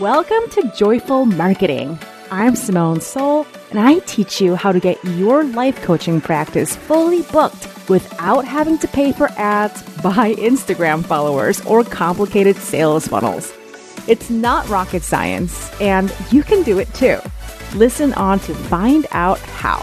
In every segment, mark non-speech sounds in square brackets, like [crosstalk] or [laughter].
Welcome to Joyful Marketing. I'm Simone Seol, and I teach you how to get your life coaching practice fully booked without having to pay for ads, [laughs] buy Instagram followers, or complicated sales funnels. It's not rocket science, and you can do it too. Listen on to find out how.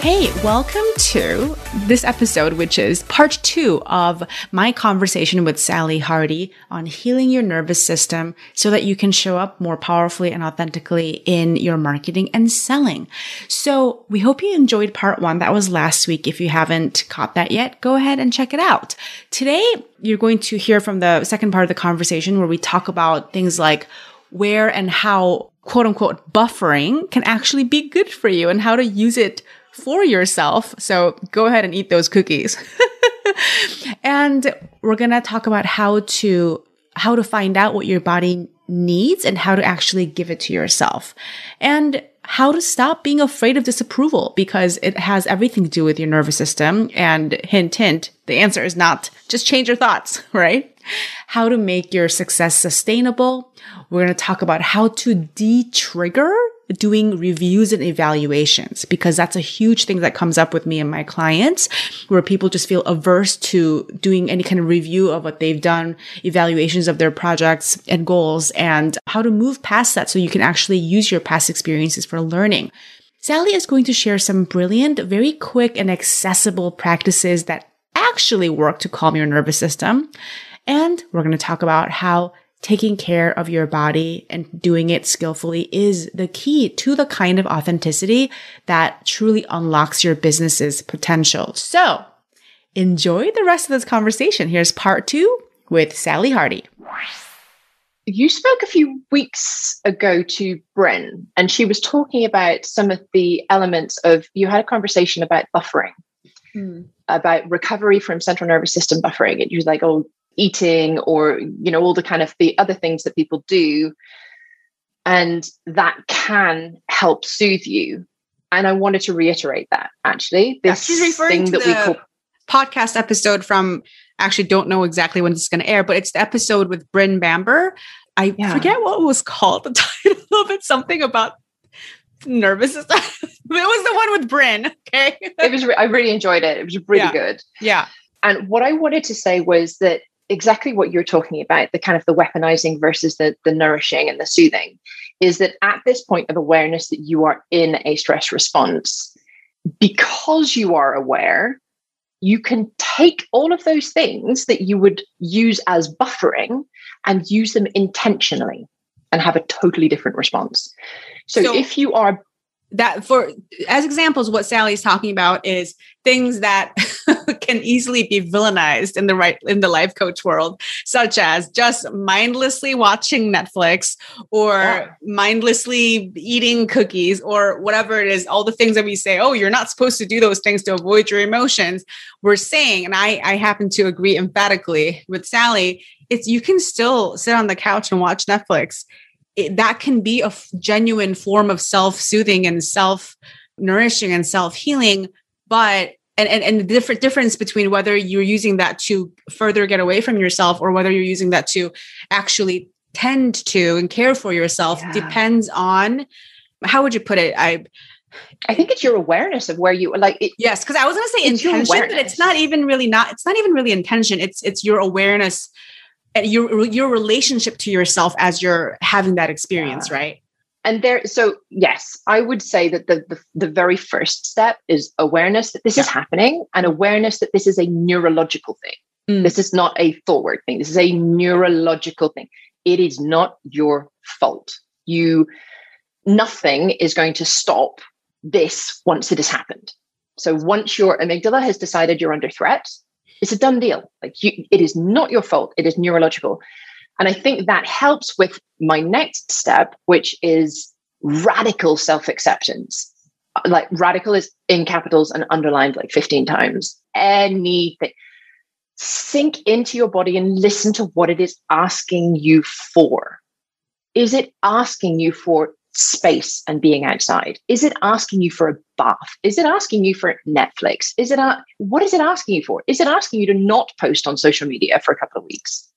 Hey, welcome to this episode, which is part two of my conversation with Sally Hardy on healing your nervous system so that you can show up more powerfully and authentically in your marketing and selling. So we hope you enjoyed part one. That was last week. If you haven't caught that yet, go ahead and check it out. Today, you're going to hear from the second part of the conversation where we talk about things like where and how quote unquote buffering can actually be good for you and how to use it for yourself. So go ahead and eat those cookies. [laughs] and we're going to talk about how to how to find out what your body needs and how to actually give it to yourself. And how to stop being afraid of disapproval because it has everything to do with your nervous system. And hint, hint, the answer is not just change your thoughts, [laughs] right? How to make your success sustainable. We're going to talk about how to de-trigger doing reviews and evaluations because that's a huge thing that comes up with me and my clients where people just feel averse to doing any kind of review of what they've done, evaluations of their projects and goals and how to move past that so you can actually use your past experiences for learning. Sally is going to share some brilliant, very quick and accessible practices that actually work to calm your nervous system. And we're going to talk about how taking care of your body and doing it skillfully is the key to the kind of authenticity that truly unlocks your business's potential. So enjoy the rest of this conversation. Here's part two with Sally Hardy. You spoke a few weeks ago to Bren, and she was talking about some of the elements of you had a conversation about buffering. Hmm. About recovery from central nervous system buffering. And you was like, oh, eating or you know all the kind of the other things that people do. And that can help soothe you. And i wanted to reiterate that actually. This yeah, referring to that we call podcast episode from actually don't know exactly when this is going to air but it's the episode with Bryn Bamber. I yeah. forget what was called. [laughs] The title of it something about nervous [laughs] it was the one with Bryn okay? It was re- i really enjoyed it. It was really yeah. good. Yeah. And what i wanted to say was that exactly what you're talking about the kind of the weaponizing versus the, the nourishing and the soothing is that at this point of awareness that you are in a stress response because you are aware you can take all of those things that you would use as buffering and use them intentionally and have a totally different response. So, so if you are that for as examples what sally's talking about is things that [laughs] can easily be villainized in the right in the life coach world such as just mindlessly watching netflix or yeah. mindlessly eating cookies or whatever it is all the things that we say oh you're not supposed to do those things to avoid your emotions we're saying and i i happen to agree emphatically with sally it's you can still sit on the couch and watch netflix it, that can be a f- genuine form of self-soothing and self-nourishing and self-healing but and, and, and the different difference between whether you're using that to further get away from yourself or whether you're using that to actually tend to and care for yourself yeah. depends on how would you put it i I think it's your awareness of where you like. It, yes, because I was going to say intention, but it's not even really not. It's not even really intention. It's it's your awareness your your relationship to yourself as you're having that experience yeah. right and there so yes i would say that the the, the very first step is awareness that this yeah. is happening and awareness that this is a neurological thing mm. this is not a forward thing this is a neurological thing it is not your fault you nothing is going to stop this once it has happened so once your amygdala has decided you're under threat it's a done deal. Like you, it is not your fault. It is neurological. And I think that helps with my next step, which is radical self acceptance. Like radical is in capitals and underlined like 15 times. Anything. Sink into your body and listen to what it is asking you for. Is it asking you for space and being outside? Is it asking you for a bath? Is it asking you for Netflix? Is it a, what is it asking you for? Is it asking you to not post on social media for a couple of weeks?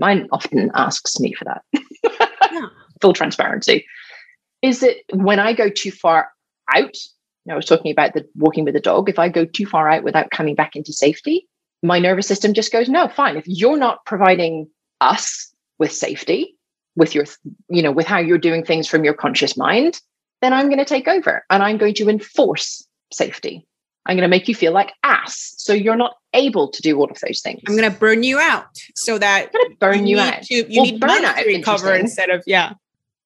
mine often asks me for that. [laughs] yeah. Full transparency. Is it when I go too far out, I was talking about the walking with a dog, if I go too far out without coming back into safety, my nervous system just goes, no, fine. If you're not providing us with safety, with your, you know, with how you're doing things from your conscious mind, then I'm going to take over and I'm going to enforce safety. I'm going to make you feel like ass. So you're not able to do all of those things. I'm going to burn you out so that I'm going to burn you, you out. To, you well, need burnout to recover instead of, yeah.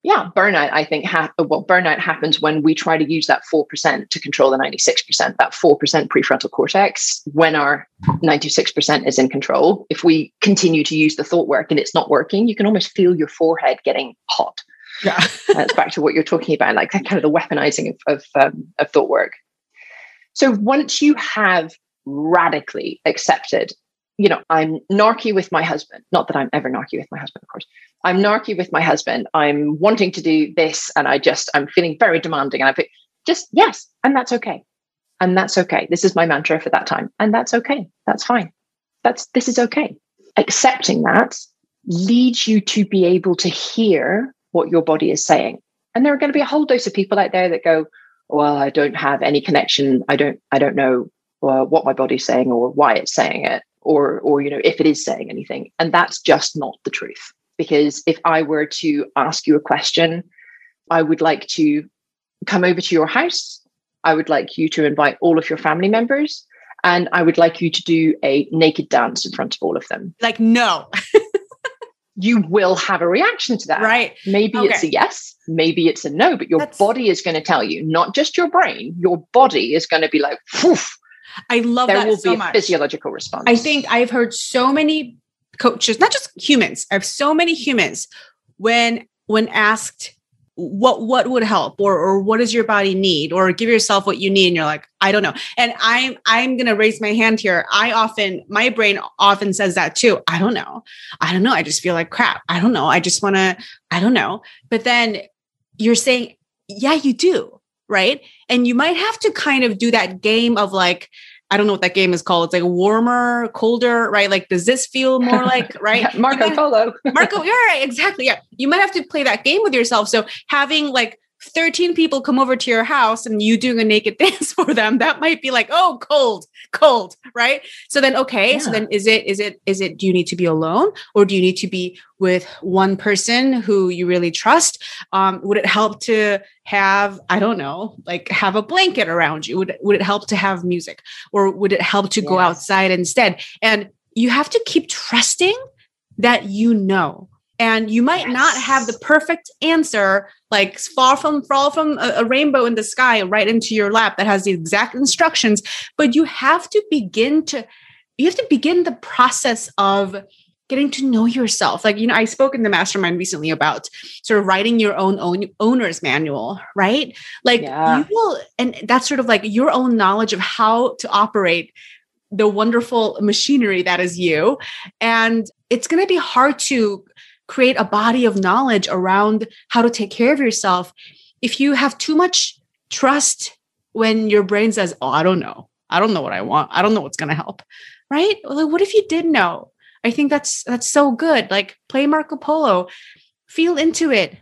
Yeah, burnout, I think, ha- well, burnout happens when we try to use that 4% to control the 96%, that 4% prefrontal cortex, when our 96% is in control. If we continue to use the thought work and it's not working, you can almost feel your forehead getting hot. Yeah. [laughs] That's back to what you're talking about, like kind of the weaponizing of, of, um, of thought work. So once you have radically accepted, you know, I'm narky with my husband, not that I'm ever narky with my husband, of course. I'm narky with my husband. I'm wanting to do this and I just, I'm feeling very demanding. And I think, just yes, and that's okay. And that's okay. This is my mantra for that time. And that's okay. That's fine. That's, this is okay. Accepting that leads you to be able to hear what your body is saying. And there are going to be a whole dose of people out there that go, well, I don't have any connection. I don't, I don't know uh, what my body's saying or why it's saying it or, or, you know, if it is saying anything. And that's just not the truth. Because if I were to ask you a question, I would like to come over to your house. I would like you to invite all of your family members and I would like you to do a naked dance in front of all of them. Like, no. [laughs] you will have a reaction to that. Right. Maybe okay. it's a yes, maybe it's a no, but your That's... body is going to tell you, not just your brain, your body is going to be like, Poof. I love there that will so be much. physiological response. I think I've heard so many coaches, not just humans, I have so many humans when when asked what what would help or or what does your body need or give yourself what you need and you're like i don't know. And i'm i'm going to raise my hand here. I often my brain often says that too. I don't know. I don't know. I just feel like crap. I don't know. I just want to i don't know. But then you're saying yeah you do right and you might have to kind of do that game of like I don't know what that game is called. It's like warmer, colder, right? Like, does this feel more [laughs] like, right? yeah, Marco Polo. Marco, you're right. Exactly. Yeah. You might have to play that game with yourself. So having like 13 people come over to your house and you doing a naked [laughs] dance for them that might be like oh cold cold right? So then okay yeah. so then is it is it is it do you need to be alone or do you need to be with one person who you really trust? Um, would it help to have i don't know like have a blanket around you? Would, would it help to have music or would it help to yes. go outside instead? And you have to keep trusting that you know and you might yes. not have the perfect answer like fall from fall from a, a, rainbow in the sky right into your lap that has the exact instructions but you have to begin to you have to begin the process of getting to know yourself like you know i spoke in the mastermind recently about sort of writing your own, own owner's manual right like yeah. you will and that's sort of like your own knowledge of how to operate the wonderful machinery that is you and it's going to be hard to create a body of knowledge around how to take care of yourself. If you have too much trust when your brain says oh i don't know. I don't know what i want. I don't know what's going to help right? Like what if you did know? I think that's that's so good. Like play marco polo. Feel into it.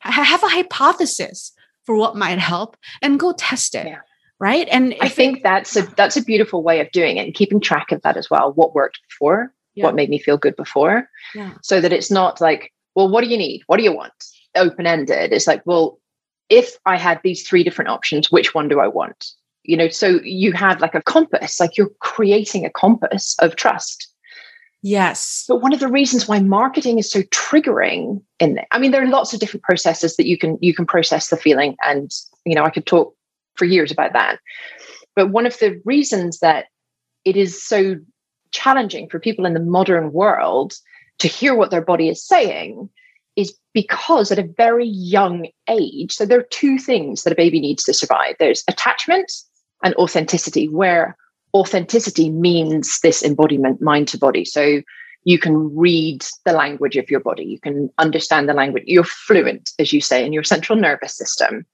Have a hypothesis for what might help and go test it yeah. right? And i think it, that's a that's a beautiful way of doing it and keeping track of that as well what worked before yeah. what made me feel good before. Yeah. So that it's not like, well, what do you need? What do you want? Open ended. It's like, well, if I had these three different options, which one do I want? You know, so you have like a compass, like you're creating a compass of trust. Yes. But one of the reasons why marketing is so triggering in there, I mean, there are lots of different processes that you can you can process the feeling. And, you know, I could talk for years about that. But one of the reasons that it is so challenging for people in the modern world to hear what their body is saying is because at a very young age, so there are two things that a baby needs to survive there's attachment and authenticity, where authenticity means this embodiment, mind to body. So you can read the language of your body, you can understand the language, you're fluent, as you say, in your central nervous system.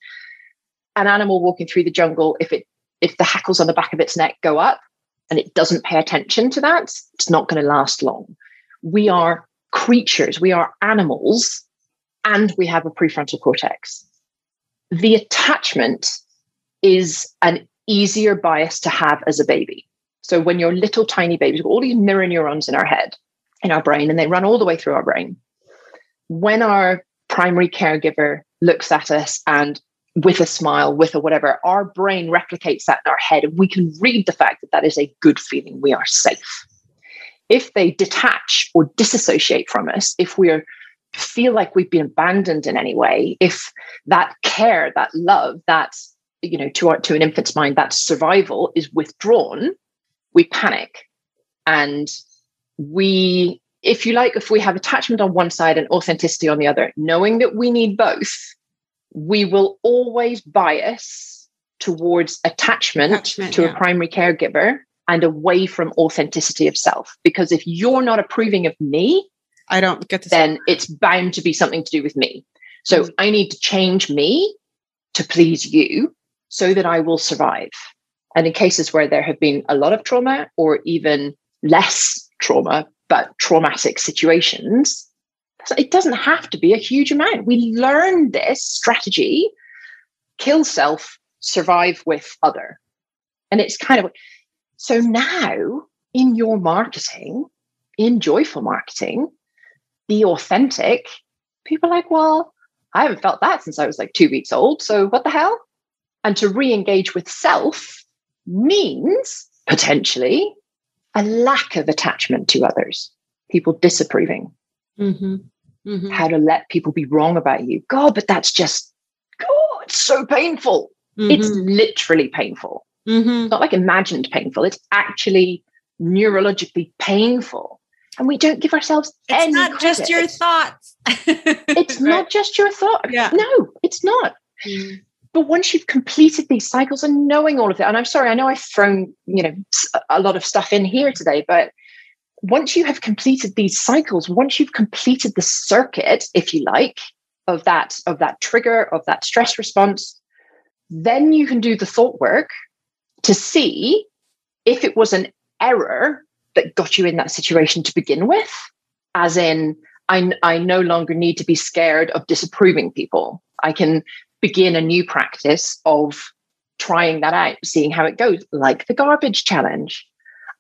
An animal walking through the jungle, if it if the hackles on the back of its neck go up, and it doesn't pay attention to that, it's not going to last long. we are creatures, we are animals, and we have a prefrontal cortex. The attachment is an easier bias to have as a baby. So when you're little tiny babies, all these mirror neurons in our head, in our brain, and they run all the way through our brain. When our primary caregiver looks at us and with a smile, with a whatever, our brain replicates that in our head, and we can read the fact that that is a good feeling. We are safe. If they detach or disassociate from us, if we're feel like we've been abandoned in any way, if that care, that love, that you know, to our, to an infant's mind, that survival is withdrawn, we panic, and we, if you like, if we have attachment on one side and authenticity on the other, knowing that we need both, we will always bias towards attachment, attachment to yeah. a primary caregiver and away from authenticity of self. Because if you're not approving of me, I don't get to then it's bound to be something to do with me. So mm-hmm. I need to change me to please you so that I will survive. And in cases where there have been a lot of trauma or even less trauma, but traumatic situations, it doesn't have to be a huge amount. We learn this strategy kill self, survive with other. And it's kind of so now in your marketing, in joyful marketing, be authentic. People are like, well, I haven't felt that since I was like two weeks old. So what the hell? And to re engage with self means potentially a lack of attachment to others, people disapproving. Mm-hmm. Mm-hmm. How to let people be wrong about you. God, but that's just, God, it's so painful. Mm-hmm. It's literally painful. Mm-hmm. Not like imagined painful, it's actually neurologically painful. And we don't give ourselves it's any not credit. just your thoughts. [laughs] it's right. not just your thought. Yeah. No, it's not. Mm. But once you've completed these cycles and knowing all of that, and I'm sorry, I know I've thrown, you know, a lot of stuff in here today, but once you have completed these cycles, once you've completed the circuit, if you like, of that, of that trigger, of that stress response, then you can do the thought work to see if it was an error that got you in that situation to begin with, as in, I, I no longer need to be scared of disapproving people. I can begin a new practice of trying that out, seeing how it goes, like the garbage challenge.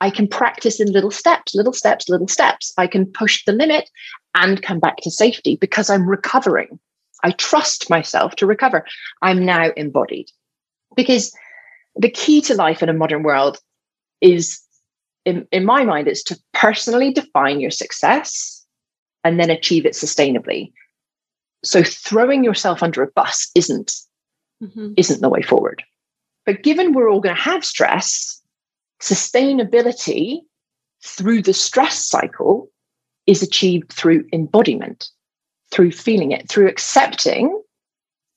I can practice in little steps, little steps, little steps. I can push the limit and come back to safety because I'm recovering. I trust myself to recover. I'm now embodied. Because the key to life in a modern world is, in, in my mind, is to personally define your success and then achieve it sustainably. So throwing yourself under a bus isn't mm-hmm. isn't the way forward. But given we're all going to have stress, sustainability through the stress cycle is achieved through embodiment, through feeling it, through accepting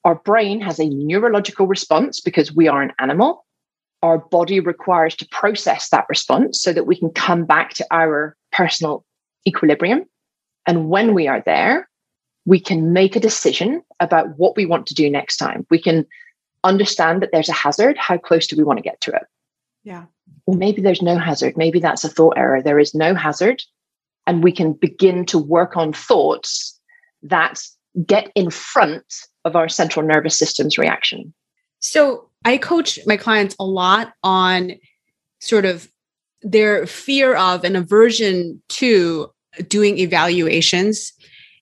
our brain has a neurological response because we are an animal. Our body requires to process that response so that we can come back to our personal equilibrium. And when we are there, we can make a decision about what we want to do next time. We can understand that there's a hazard. How close do we want to get to it? Yeah. Or maybe there's no hazard. Maybe that's a thought error. There is no hazard. And we can begin to work on thoughts that get in front of our central nervous system's reaction. So I coach my clients a lot on sort of their fear of and aversion to doing evaluations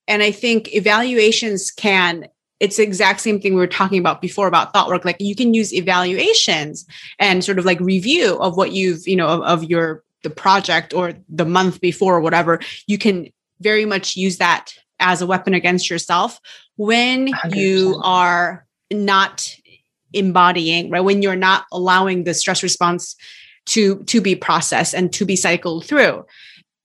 and I think evaluations can, it's the exact same thing we were talking about before about thought work. Like you can use evaluations and sort of like review of what you've, you know, of, of your, the project or the month before or whatever. You can very much use that as a weapon against yourself when 100%. you are not embodying right when you're not allowing the stress response to to be processed and to be cycled through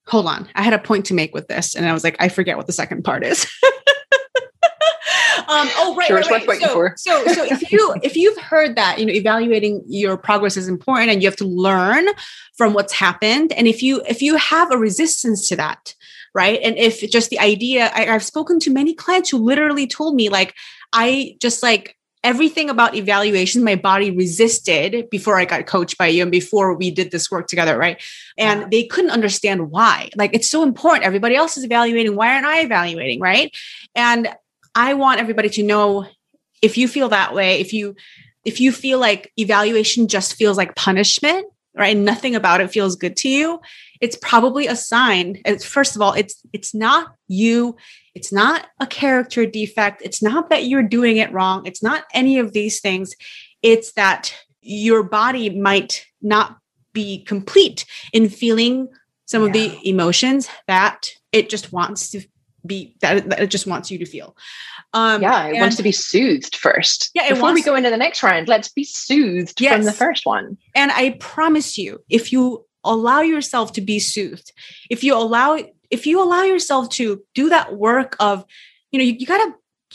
hold on, I had a point to make with this. And I was like, I forget what the second part is. [laughs] um, oh, right, sure, right, right. So, so, so if you [laughs] if you've heard that you know evaluating your progress is important, and you have to learn from what's happened, and if you if you have a resistance to that, right, and if just the idea, I, I've spoken to many clients who literally told me like, I just like everything about evaluation my body resisted before I got coached by you and before we did this work together, right? And yeah. they couldn't understand why. Like it's so important. Everybody else is evaluating. Why aren't I evaluating, right? And I want everybody to know if you feel that way, if you if you feel like evaluation just feels like punishment, right? Nothing about it feels good to you, it's probably a sign. It's, first of all, it's it's not you, it's not a character defect, it's not that you're doing it wrong, it's not any of these things. It's that your body might not be complete in feeling some yeah. of the emotions that it just wants to be that, that it just wants you to feel. Um, yeah, it and, wants to be soothed first. Yeah, before wants, we go into the next round, let's be soothed yes. from the first one. And I promise you, if you allow yourself to be soothed, if you allow if you allow yourself to do that work of, you know, you, you got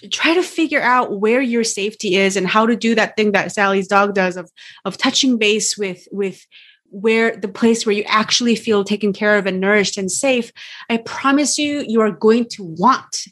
to try to figure out where your safety is and how to do that thing that Sally's dog does of of touching base with with where the place where you actually feel taken care of and nourished and safe, I promise you, you are going to want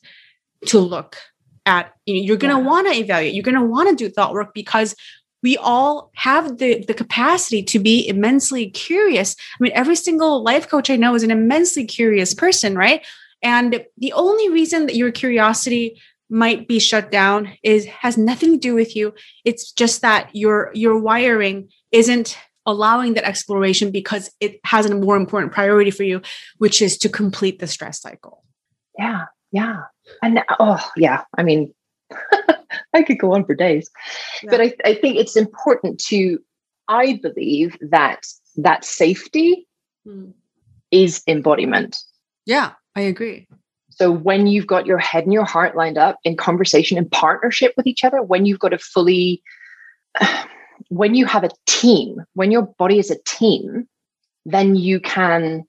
to look at, you know, you're going to yeah. want to evaluate, you're going to want to do thought work because we all have the, the capacity to be immensely curious. I mean, every single life coach I know is an immensely curious person, right? And the only reason that your curiosity might be shut down is has nothing to do with you. It's just that your your wiring isn't allowing that exploration because it has a more important priority for you, which is to complete the stress cycle. Yeah, yeah. And oh, yeah. I mean, [laughs] I could go on for days, yeah. but I, I think it's important to, I believe that that safety mm. is embodiment. Yeah, I agree. So when you've got your head and your heart lined up in conversation and partnership with each other, when you've got a fully when you have a team, when your body is a team, then you can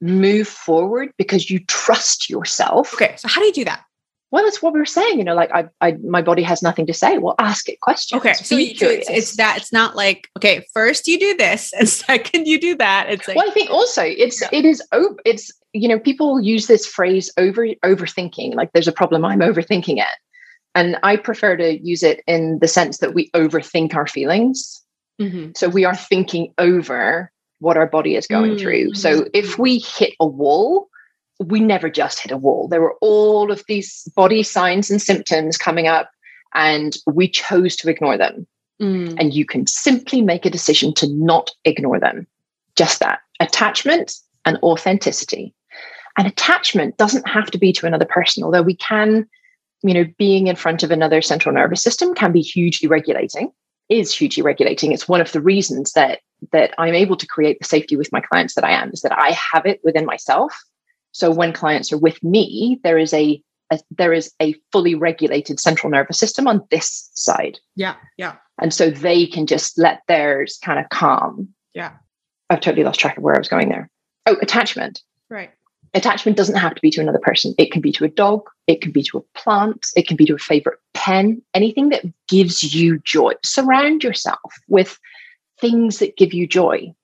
move forward because you trust yourself. Okay. So how do you do that? Well, that's what we were saying. You know, like I, I my body has nothing to say. Well, ask it questions. Okay, so you it's, it's, that. It's not like okay, first you do this, [laughs] and second you do that. It's like well, I think also it's yeah. it is it's you know people use this phrase over overthinking. Like there's a problem. I'm overthinking it. And I prefer to use it in the sense that we overthink our feelings. Mm-hmm. So we are thinking over what our body is going mm-hmm. through. So if we hit a wall, we never just hit a wall. There were all of these body signs and symptoms coming up, and we chose to ignore them. Mm. And you can simply make a decision to not ignore them. Just that attachment and authenticity. And attachment doesn't have to be to another person, although we can you know, being in front of another central nervous system can be hugely regulating, is hugely regulating. It's one of the reasons that that I'm able to create the safety with my clients that I am, is that I have it within myself. So when clients are with me, there is a, a there is a fully regulated central nervous system on this side. Yeah. Yeah. And so they can just let theirs kind of calm. Yeah. I've totally lost track of where I was going there. Oh, attachment. Right attachment doesn't have to be to another person. It can be to a dog, it can be to a plant, it can be to a favorite pen, anything that gives you joy. Surround yourself with things that give you joy.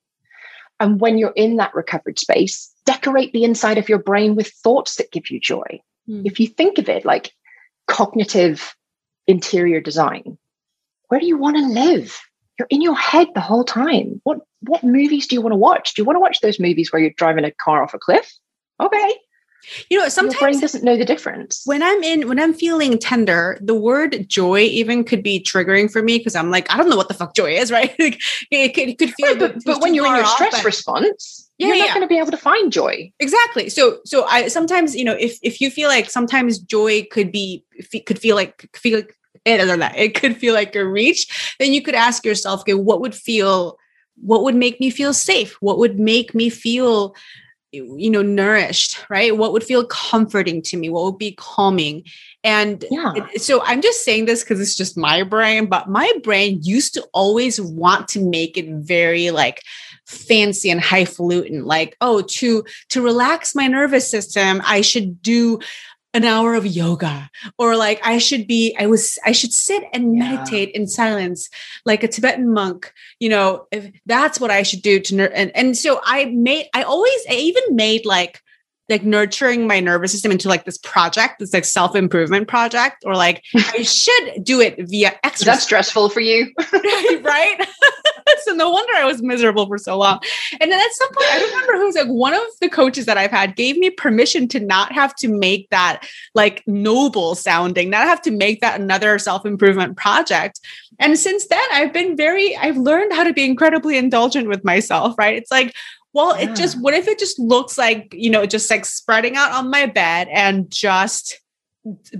And when you're in that recovered space, decorate the inside of your brain with thoughts that give you joy. Mm. If you think of it like cognitive interior design, where do you want to live? You're in your head the whole time. What what movies do you want to watch? Do you want to watch those movies where you're driving a car off a cliff? Okay. You know sometimes your brain doesn't know the difference. when i'm in when i'm feeling tender the word joy even could be triggering for me because i'm like i don't know what the fuck joy is [laughs] right? It, could, it could feel right, but, but when you're in your stress response yeah, you're not going to be able to find joy. Exactly. So so i sometimes you know if if you feel like sometimes joy could be could feel like feel like eh, it, it could feel like a reach then you could ask yourself okay what would feel what would make me feel safe? What would make me feel you know nourished right? What would feel comforting to me? What would be calming? And yeah. so i'm just saying this because it's just my brain but my brain used to always want to make it very like fancy and highfalutin like oh to to relax my nervous system i should do an hour of yoga or like i should be i was i should sit and yeah. meditate in silence like a tibetan monk you know if that's what i should do to ner- and and so i made i always i even made like like nurturing my nervous system into like this project, this like self improvement project, or like [laughs] I should do it via exercise. That's stressful for you, [laughs] [laughs] right? so no wonder I was miserable for so long. And then at some point, I remember who's like one of the coaches that I've had gave me permission to not have to make that like noble sounding, not have to make that another self improvement project. And since then, I've been very, I've learned how to be incredibly indulgent with myself, right? It's like, well, yeah. it just, what if it just looks like, you know, just like spreading out on my bed and just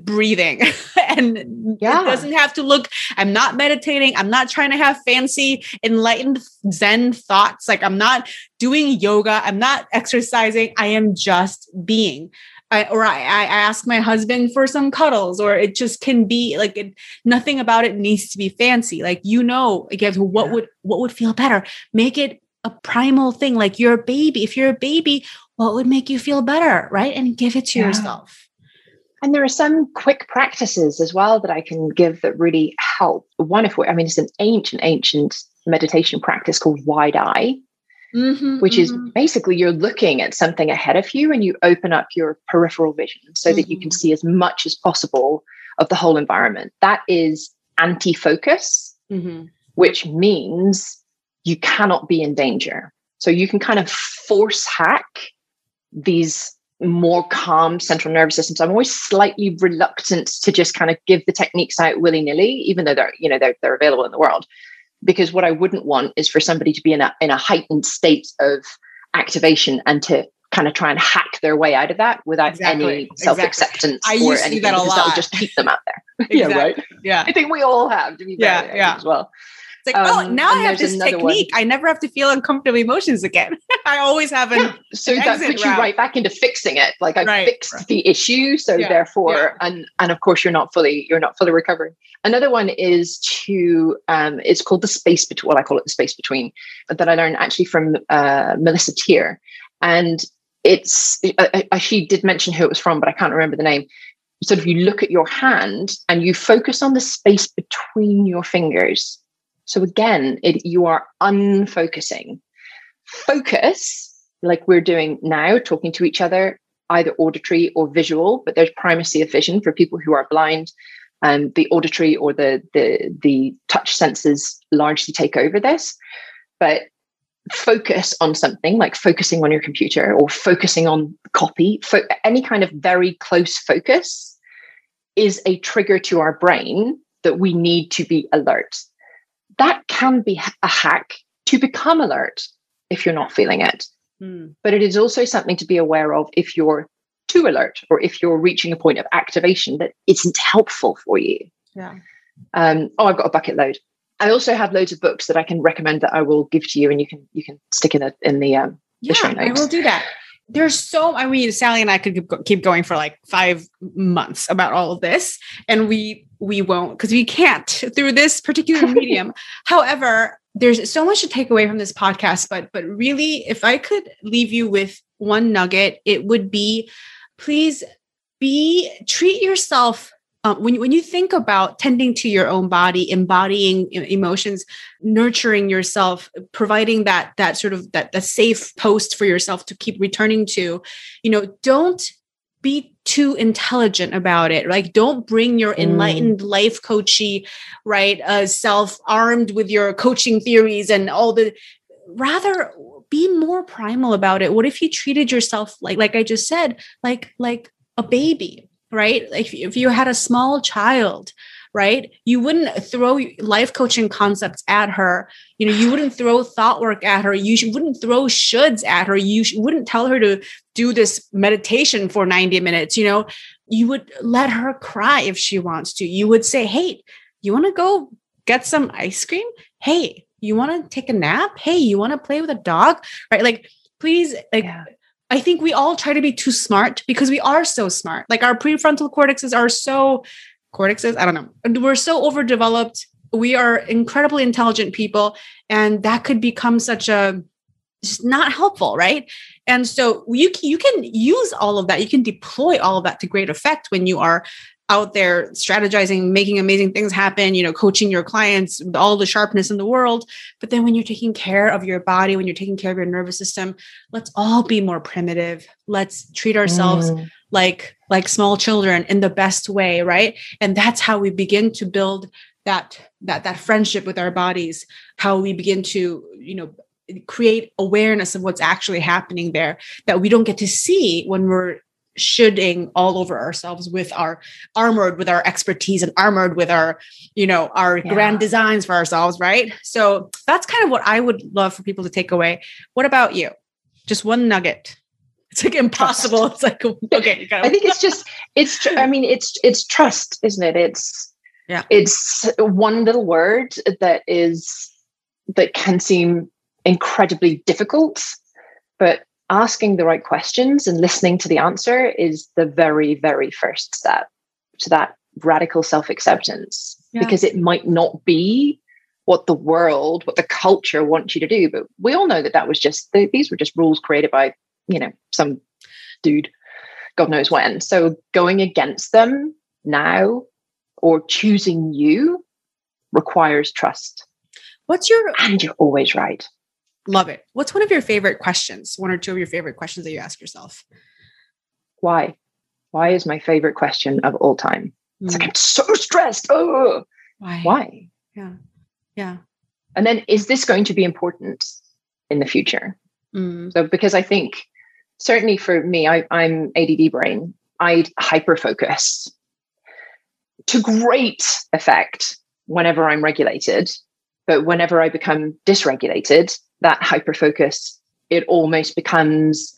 breathing [laughs] and yeah. it doesn't have to look i'm not meditating i'm not trying to have fancy enlightened zen thoughts like i'm not doing yoga i'm not exercising i am just being I, or I, I ask my husband for some cuddles, or it just can be like it, nothing about it needs to be fancy. Like you know, again, what yeah. would what would feel better? Make it a primal thing, like you're a baby. If you're a baby, what would make you feel better, right? And give it to yeah. yourself. And there are some quick practices as well that I can give that really help. One of which, I mean, it's an ancient, ancient meditation practice called wide eye. Mm-hmm, which mm-hmm. is basically you're looking at something ahead of you and you open up your peripheral vision so mm-hmm. that you can mm-hmm. see as much as possible of the whole environment. That is anti focus, mm-hmm. which means you cannot be in danger. So you can kind of force hack these more calm central nervous systems. I'm always slightly reluctant to just kind of give the techniques out willy nilly, even though they're you know they're, they're available in the world because what I wouldn't want is for somebody to be in a in a heightened state of activation and to kind of try and hack their way out of that without exactly. any self acceptance exactly. or anything. That That'll just keep them out there. [laughs] Exactly. yeah, right. Yeah, [laughs] I think we all have to be yeah, yeah. as well. Like, oh, um, oh, now I have this technique. One. I never have to feel uncomfortable emotions again. [laughs] I always have an. Yeah. So an that puts route. you right back into fixing it. Like I right. fixed right. the issue, so yeah. therefore, yeah. and and of course, you're not fully you're not fully recovering. Another one is to um, it's called the space between. Well, I call it the space between, that I learned actually from uh, Melissa Tier, and it's she did mention who it was from, but I can't remember the name sort of you look at your hand and you focus on the space between your fingers so again, it, you are unfocusing. Focus, like we're doing now, talking to each other, either auditory or visual, but there's primacy of vision for people who are blind. Um, the auditory or the, the the touch senses largely take over this. But focus on something like focusing on your computer or focusing on copy, fo- any kind of very close focus is a trigger to our brain that we need to be alert that can be a hack to become alert if you're not feeling it. Mm. But it is also something to be aware of if you're too alert or if you're reaching a point of activation that isn't helpful for you. Yeah. Um, oh, I've got a bucket load. I also have loads of books that I can recommend that I will give to you, and you can you can stick in the in the um, yeah, the I will do that. There's so I mean, Sally and I could keep going for like five months about all of this, and we we won't because we can't through this particular [laughs] medium. However, there's so much to take away from this podcast, but but really, if I could leave you with one nugget, it would be please be treat yourself um, when, when you think about tending to your own body embodying emotions nurturing yourself providing that that sort of that, that safe post for yourself to keep returning to you know don't be too intelligent about it. Like, don't bring your mm. enlightened mm. life coachy, right, uh, self armed with your coaching theories and all the. Rather, be more primal about it. What if you treated yourself like, like I just said, like like a baby, right? Like if you had a small child, right? You wouldn't throw life coaching concepts at her. You know, you wouldn't throw thought work at her. You wouldn't throw shoulds at her. You wouldn't tell her to do this meditation for 90 minutes. You know, you would let her cry if she wants to. You would say, Hey, you want to go get some ice cream? Hey, you want to take a nap? Hey, you want to play with a dog? Right? Like, please, like, yeah. I think we all try to be too smart because we are so smart. Like our prefrontal cortexes are so cortexes. I don't know. We're so overdeveloped. We are incredibly intelligent people, and that could become such a just not helpful, right? And so you you can use all of that. You can deploy all of that to great effect when you are out there strategizing, making amazing things happen, you know, coaching your clients with all the sharpness in the world. But then when you're taking care of your body, when you're taking care of your nervous system, let's all be more primitive. Let's treat ourselves mm. like like small children in the best way, right? And that's how we begin to build that that that friendship with our bodies, how we begin to, you know, create awareness of what's actually happening there that we don't get to see when we're shooting all over ourselves with our armored with our expertise and armored with our you know our yeah. grand designs for ourselves right? So that's kind of what i would love for people to take away. What about you? Just one nugget. [laughs] It's like impossible. Trust. it's like okay i think it's just it's i mean it's it's trust isn't it? It's yeah. it's one little word that is that can seem incredibly difficult but asking the right questions and listening to the answer is the very, very first step to that radical self acceptance yeah. because it might not be what the world, what the culture wants you to do. But we all know that that was just, these were just rules created by, you know, some dude, God knows when. So going against them now or choosing you requires trust. What's your. And you're always right. Love it. What's one of your favorite questions? One or two of your favorite questions that you ask yourself? Why? Why is my favorite question of all time? Mm. It's like, hmm. I'm so stressed. Oh, why? Why? Yeah. Yeah. And then is this going to be important in the future? Mm. So, because I think certainly for me, I, I'm ADD brain, I hyper focus to great effect whenever I'm regulated. But whenever I become dysregulated, that hyper focus, it almost becomes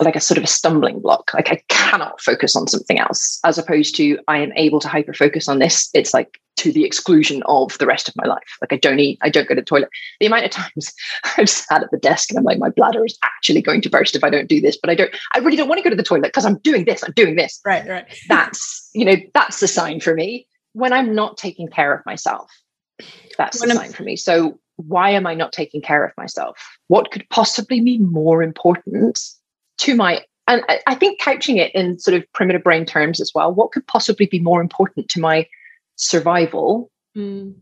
like a sort of a stumbling block. Like I cannot focus on something else, as opposed to I am able to hyper focus on this. It's like to the exclusion of the rest of my life. Like I don't eat, I don't go to the toilet. The amount of times [laughs] I've sat at the desk and I'm like, my bladder is actually going to burst if I don't do this, but I don't, I really don't want to go to the toilet because I'm doing this, I'm doing this. Right, right. [laughs] that's, you know, that's the sign for me when I'm not taking care of myself. That's when the I'm, sign for me. So why am I not taking care of myself? What could possibly be more important to my and I think couching it in sort of primitive brain terms as well, what could possibly be more important to my survival mm.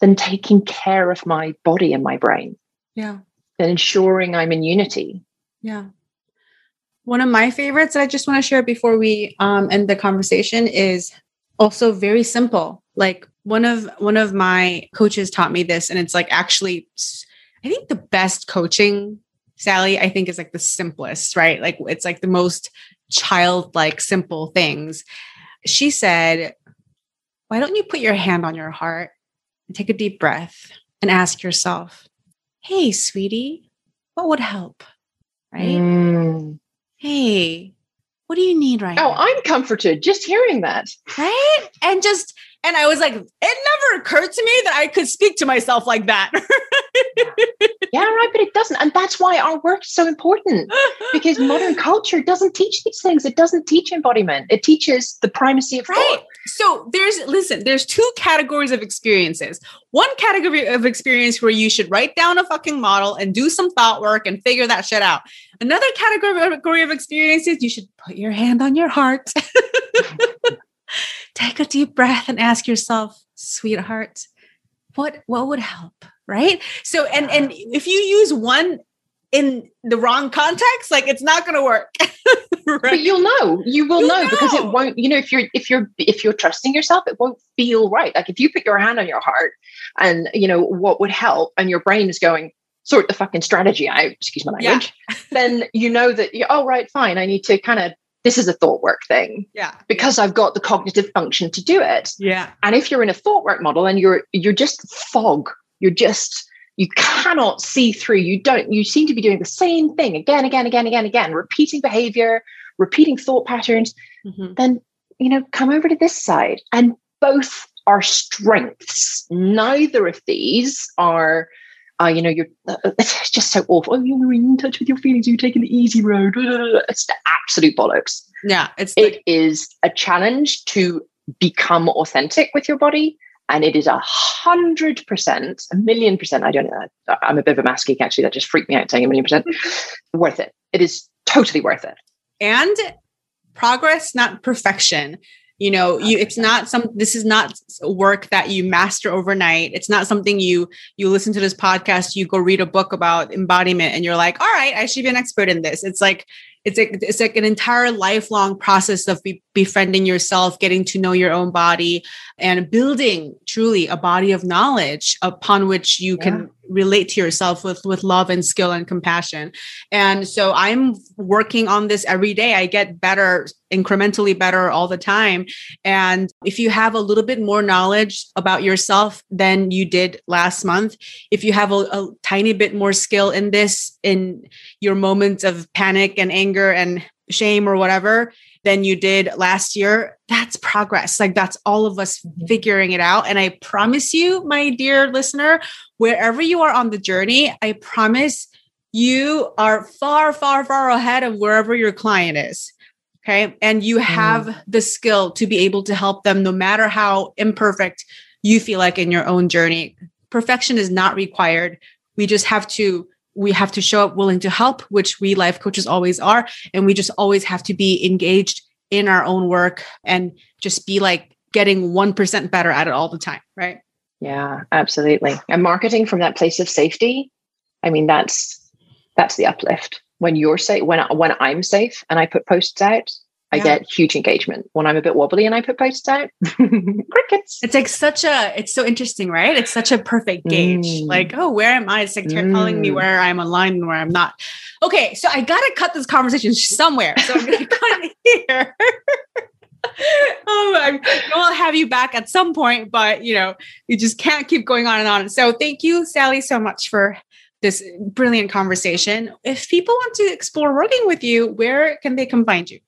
than taking care of my body and my brain? Yeah. And ensuring I'm in unity. Yeah. One of my favorites that I just want to share before we um, end the conversation is also very simple. Like one of one of my coaches taught me this and it's like actually i think the best coaching sally i think is like the simplest right? Like it's like the most childlike simple things. She said why don't you put your hand on your heart and take a deep breath and ask yourself hey sweetie what would help right? Mm. hey what do you need right oh now? i'm comforted just hearing that. Right? And just and I was like, it never occurred to me that I could speak to myself like that. [laughs] yeah, right. But it doesn't. And that's why our work is so important because modern [laughs] culture doesn't teach these things. It doesn't teach embodiment, it teaches the primacy of right. thought. So there's, listen, there's two categories of experiences. One category of experience where you should write down a fucking model and do some thought work and figure that shit out. Another category of experiences, you should put your hand on your heart [laughs] take a deep breath and ask yourself, sweetheart, what what would help? Right? So and and if you use one in the wrong context, like it's not going to work. [laughs] right? But you'll know. You will know, know, because it won't. You know, if you're if you're if you're trusting yourself, it won't feel right. Like if you put your hand on your heart, and you know what would help, and your brain is going sort the fucking strategy out. Excuse my language. Yeah. then you know that. You, oh right, fine. I need to kind of this is a thought work thing. Yeah. Because I've got the cognitive function to do it. Yeah. And if you're in a thought work model and you're you're just fog, you're just you cannot see through. You don't, you seem to be doing the same thing again, again, again, again, again, repeating behavior, repeating thought patterns, mm-hmm. then you know, come over to this side. And both are strengths. Neither of these are uh, you know, you're uh, it's just so awful. Oh, you're in touch with your feelings. You're taking the easy road. [laughs] It's the absolute bollocks. Yeah, it's it is a challenge to become authentic with your body, and it is a hundred percent, a million percent. I don't know. I'm a bit of a mask geek. Actually, that just freaked me out saying a million percent. [laughs] worth it. It is totally worth it. And progress, not perfection. You know you it's not some this is not work that you master overnight. It's not something you you listen to this podcast you go read a book about embodiment and you're like all right i should be an expert in this. It's like it's like it's like an entire lifelong process of be- befriending yourself getting to know your own body and building truly a body of knowledge upon which you yeah. can relate to yourself with with love and skill and compassion. And so i'm working on this every day. I get better incrementally better all the time. And if you have a little bit more knowledge about yourself than you did last month if you have a, a tiny bit more skill in this in your moments of panic and anger and shame or whatever than you did last year, that's progress. Like that's all of us mm-hmm. figuring it out. And I promise you, my dear listener, wherever you are on the journey, I promise you are far, far, far ahead of wherever your client is. Okay. And you have mm. the skill to be able to help them no matter how imperfect you feel like in your own journey. Perfection is not required. We just have to we have to show up willing to help, which we life coaches always are. And we just always have to be engaged in our own work and just be like getting 1% better at it all the time. Right. Yeah, absolutely. And marketing from that place of safety. I mean, that's, that's the uplift when you're safe, when, when I'm safe and I put posts out, I yeah. get huge engagement. When I'm a bit wobbly and I put posts out, [laughs] crickets. It's like such a, it's so interesting, right? It's such a perfect gauge. Mm. Like, oh, where am I? It's like mm. telling me where I'm online and where I'm not. Okay, so I got to cut this conversation somewhere. So I'm going [laughs] to cut it here. [laughs] oh, I will have you back at some point, but you know, you just can't keep going on and on. So thank you, Sally, so much for this brilliant conversation. If people want to explore working with you, where can they come find you?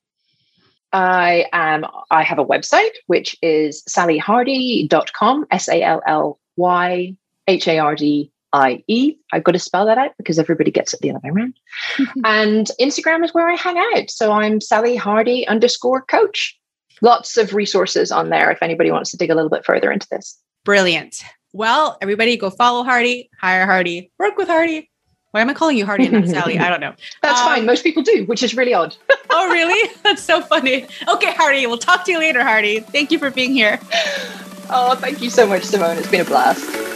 I am I have a website which is sallyhardie.com, S-A-L-L-Y H-A-R-D I-E. I've got to spell that out because everybody gets it the other way around. [laughs] and Instagram is where I hang out. So I'm Sally Hardie underscore coach. Lots of resources on there if anybody wants to dig a little bit further into this. Brilliant. Well, everybody go follow Hardie, hire Hardie, work with Hardie. Why am I calling you Hardie and not [laughs] Sally? I don't know. That's um, fine. Most people do, which is really odd. [laughs] oh, really? [laughs] That's so funny. Okay, Hardie, We'll talk to you later, Hardie. Thank you for being here. [gasps] Oh, thank you so much, Simone. It's been a blast.